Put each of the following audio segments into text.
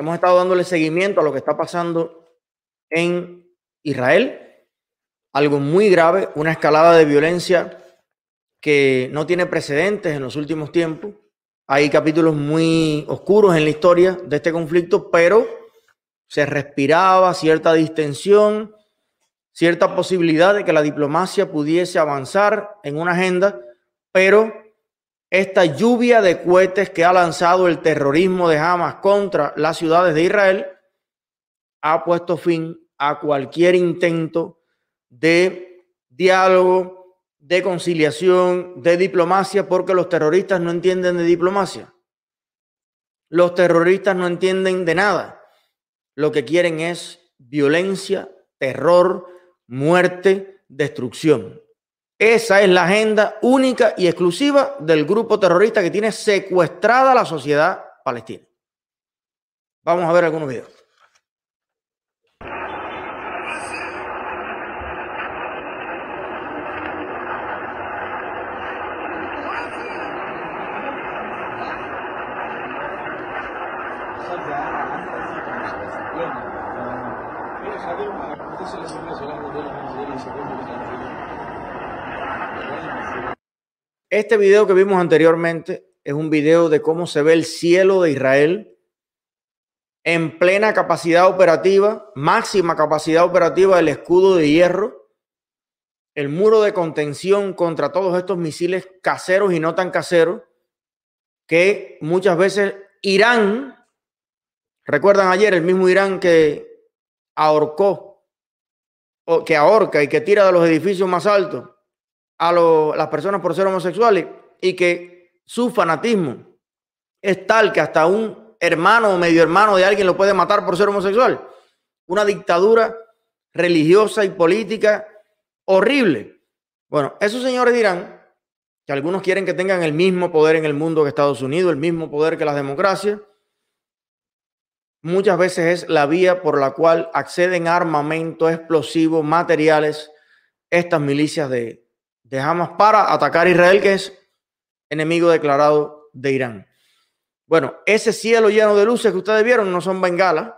hemos estado dándole seguimiento a lo que está pasando en Israel. Algo muy grave, una escalada de violencia que no tiene precedentes en los últimos tiempos. Hay capítulos muy oscuros en la historia de este conflicto, pero se respiraba cierta distensión, cierta posibilidad de que la diplomacia pudiese avanzar en una agenda, pero esta lluvia de cohetes que ha lanzado el terrorismo de Hamas contra las ciudades de Israel ha puesto fin a cualquier intento de diálogo, de conciliación, de diplomacia, porque los terroristas no entienden de diplomacia. Los terroristas no entienden de nada. Lo que quieren es violencia, terror, muerte, destrucción. Esa es la agenda única y exclusiva del grupo terrorista que tiene secuestrada la sociedad palestina. Vamos a ver algunos videos. Este video que vimos anteriormente es un video de cómo se ve el cielo de Israel en plena capacidad operativa, máxima capacidad operativa del escudo de hierro, el muro de contención contra todos estos misiles caseros y no tan caseros, que muchas veces Irán, recuerdan ayer el mismo Irán que ahorcó, o que ahorca y que tira de los edificios más altos a las personas por ser homosexuales y que su fanatismo es tal que hasta un hermano o medio hermano de alguien lo puede matar por ser homosexual. Una dictadura religiosa y política horrible. Bueno, esos señores dirán que algunos quieren que tengan el mismo poder en el mundo que Estados Unidos, el mismo poder que las democracias. Muchas veces es la vía por la cual acceden armamento, explosivos, materiales, estas milicias de, dejamos para atacar a Israel, que es enemigo declarado de Irán. Bueno, ese cielo lleno de luces que ustedes vieron no son bengalas,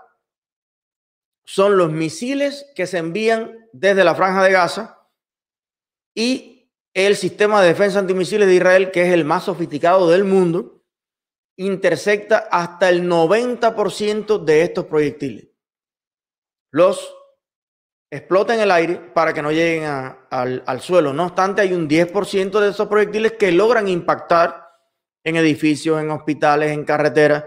son los misiles que se envían desde la franja de Gaza y el sistema de defensa antimisiles de Israel, que es el más sofisticado del mundo, intercepta hasta el 90% de estos proyectiles. Los explota en el aire para que no lleguen al, suelo. No obstante, hay un 10% de esos proyectiles que logran impactar en edificios, en hospitales, en carreteras,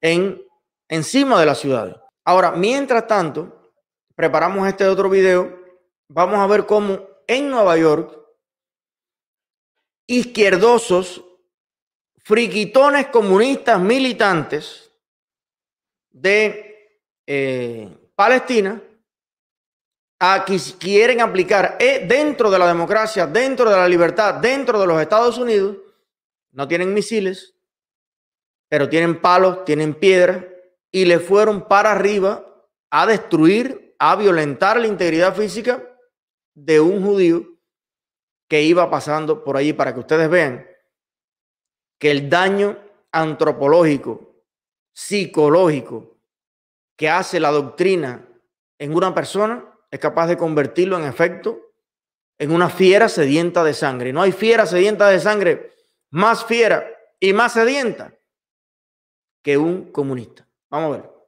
en encima de la ciudad. Ahora, mientras tanto, preparamos este otro video. Vamos a ver cómo en Nueva York, izquierdosos, friquitones comunistas militantes de eh, Palestina, a que quieren aplicar eh, dentro de la democracia, dentro de la libertad, dentro de los Estados Unidos, no tienen misiles, pero tienen palos, tienen piedras y le fueron para arriba a destruir, a violentar la integridad física de un judío que iba pasando por allí para que ustedes vean que el daño antropológico, psicológico que hace la doctrina en una persona es capaz de convertirlo en efecto en una fiera sedienta de sangre. No hay fiera sedienta de sangre más fiera y más sedienta que un comunista. Vamos a ver.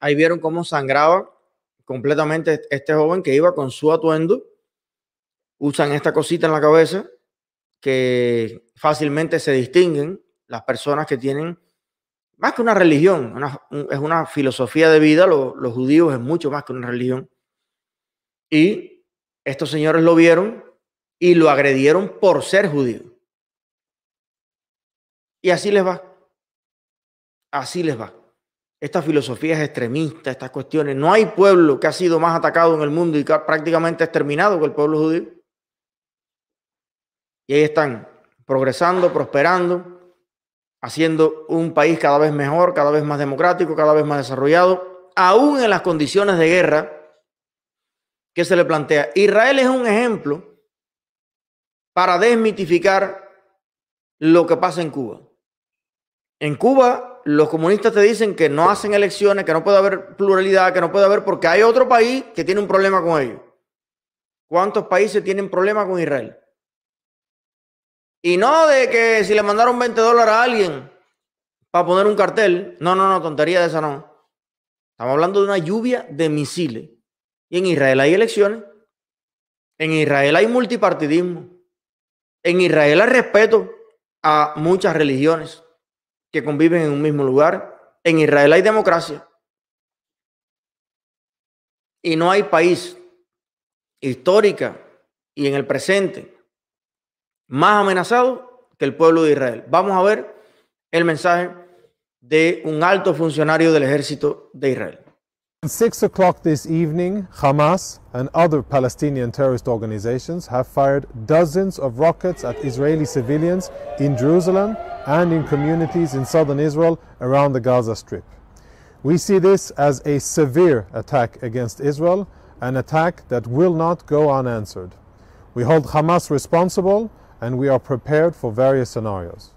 Ahí vieron cómo sangraba completamente este joven que iba con su atuendo. Usan esta cosita en la cabeza que fácilmente se distinguen las personas que tienen más que una religión, es una filosofía de vida. los judíos es mucho más que una religión. Y estos señores lo vieron y lo agredieron por ser judío. Y así les va. Así les va. estas filosofías extremistas, estas cuestiones. No hay pueblo que ha sido más atacado en el mundo y prácticamente exterminado que el pueblo judío. Y ahí están, progresando, prosperando, haciendo un país cada vez mejor, cada vez más democrático, cada vez más desarrollado, aún en las condiciones de guerra que se le plantea. Israel es un ejemplo para desmitificar lo que pasa en Cuba. En Cuba, los comunistas te dicen que no hacen elecciones, que no puede haber pluralidad, que no puede haber porque hay otro país que tiene un problema con ellos. ¿Cuántos países tienen problemas con Israel? Y no de que si le mandaron 20 dólares a alguien para poner un cartel. No, no, no, tontería de esa no. Estamos hablando de una lluvia de misiles. Y en Israel hay elecciones. En Israel hay multipartidismo. En Israel hay respeto a muchas religiones que conviven en un mismo lugar. En Israel hay democracia. Y no hay país histórica y en el presente más amenazado que el pueblo de Israel. Vamos a ver el mensaje de un alto funcionario del ejército de Israel. At 6 o'clock this evening, Hamas and other Palestinian terrorist organizations have fired dozens of rockets at Israeli civilians in Jerusalem and in communities in southern Israel around the Gaza Strip. We see this as a severe attack against Israel, an attack that will not go unanswered. We hold Hamas responsible and we are prepared for various scenarios.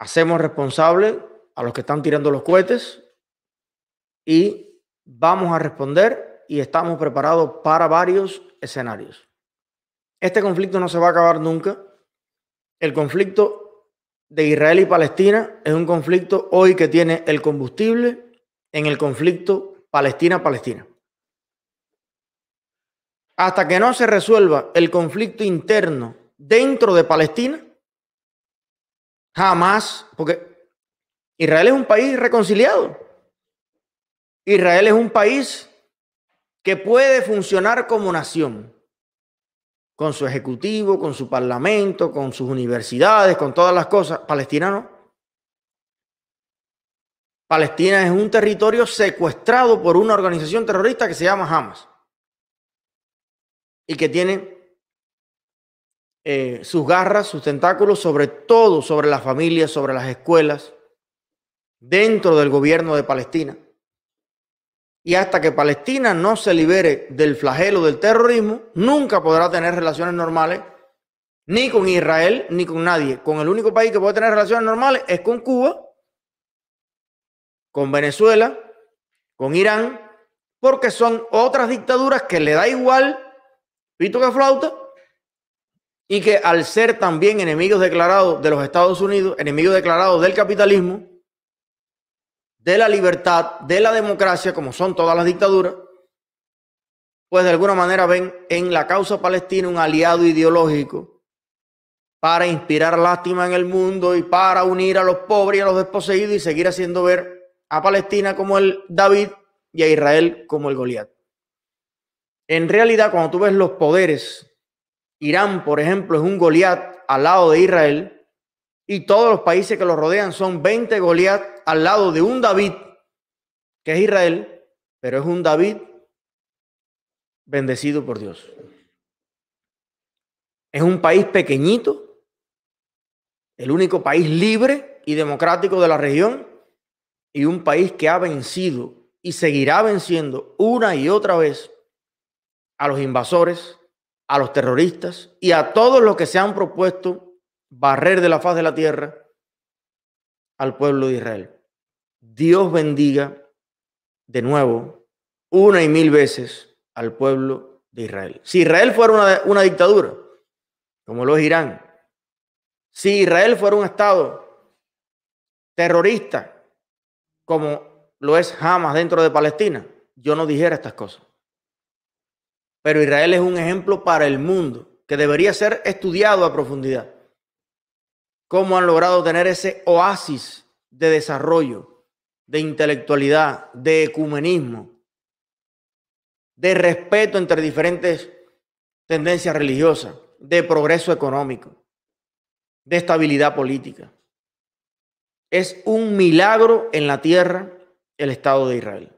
Hacemos responsable a los que están tirando los cohetes y vamos a responder y estamos preparados para varios escenarios. Este conflicto no se va a acabar nunca. El conflicto de Israel y Palestina es un conflicto hoy que tiene el combustible en el conflicto Palestina-Palestina. Hasta que no se resuelva el conflicto interno dentro de Palestina, jamás, porque Israel es un país reconciliado. Israel es un país que puede funcionar como nación, con su ejecutivo, con su parlamento, con sus universidades, con todas las cosas. Palestina no. Palestina es un territorio secuestrado por una organización terrorista que se llama Hamas y que tiene eh, sus garras, sus tentáculos sobre todo, sobre las familias, sobre las escuelas, dentro del gobierno de Palestina. Y hasta que Palestina no se libere del flagelo del terrorismo, nunca podrá tener relaciones normales ni con Israel ni con nadie. Con el único país que puede tener relaciones normales es con Cuba, con Venezuela, con Irán, porque son otras dictaduras que le da igual, pito que flauta, y que al ser también enemigos declarados de los Estados Unidos, enemigos declarados del capitalismo, de la libertad, de la democracia, como son todas las dictaduras, pues de alguna manera ven en la causa palestina un aliado ideológico para inspirar lástima en el mundo y para unir a los pobres y a los desposeídos y seguir haciendo ver a Palestina como el David y a Israel como el Goliat. En realidad, cuando tú ves los poderes, Irán, por ejemplo, es un Goliat al lado de Israel, y todos los países que lo rodean son 20 Goliat al lado de un David, que es Israel, pero es un David bendecido por Dios. Es un país pequeñito, el único país libre y democrático de la región, y un país que ha vencido y seguirá venciendo una y otra vez a los invasores, a los terroristas y a todos los que se han propuesto barrer de la faz de la tierra al pueblo de Israel. Dios bendiga de nuevo, una y mil veces, al pueblo de Israel. Si Israel fuera una, una dictadura, como lo es Irán, si Israel fuera un Estado terrorista, como lo es Hamas dentro de Palestina, yo no dijera estas cosas. Pero Israel es un ejemplo para el mundo que debería ser estudiado a profundidad cómo han logrado tener ese oasis de desarrollo, de intelectualidad, de ecumenismo, de respeto entre diferentes tendencias religiosas, de progreso económico, de estabilidad política. Es un milagro en la tierra el Estado de Israel.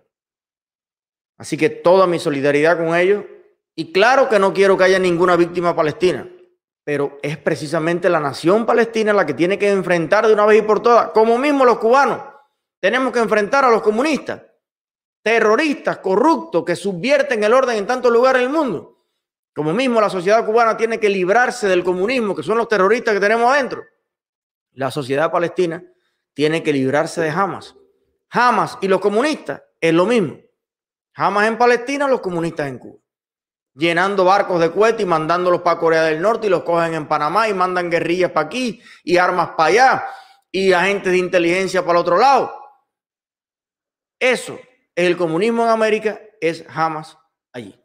Así que toda mi solidaridad con ellos. Y claro que no quiero que haya ninguna víctima palestina, pero es precisamente la nación palestina la que tiene que enfrentar de una vez y por todas, como mismo los cubanos, tenemos que enfrentar a los comunistas, terroristas, corruptos, que subvierten el orden en tantos lugares del mundo. Como mismo la sociedad cubana tiene que librarse del comunismo, que son los terroristas que tenemos adentro. La sociedad palestina tiene que librarse de Hamas. Hamas y los comunistas es lo mismo. Hamas en Palestina, los comunistas en Cuba. Llenando barcos de cohetes y mandándolos para Corea del Norte y los cogen en Panamá y mandan guerrillas para aquí y armas para allá y agentes de inteligencia para el otro lado. Eso es el comunismo en América, es Hamas allí.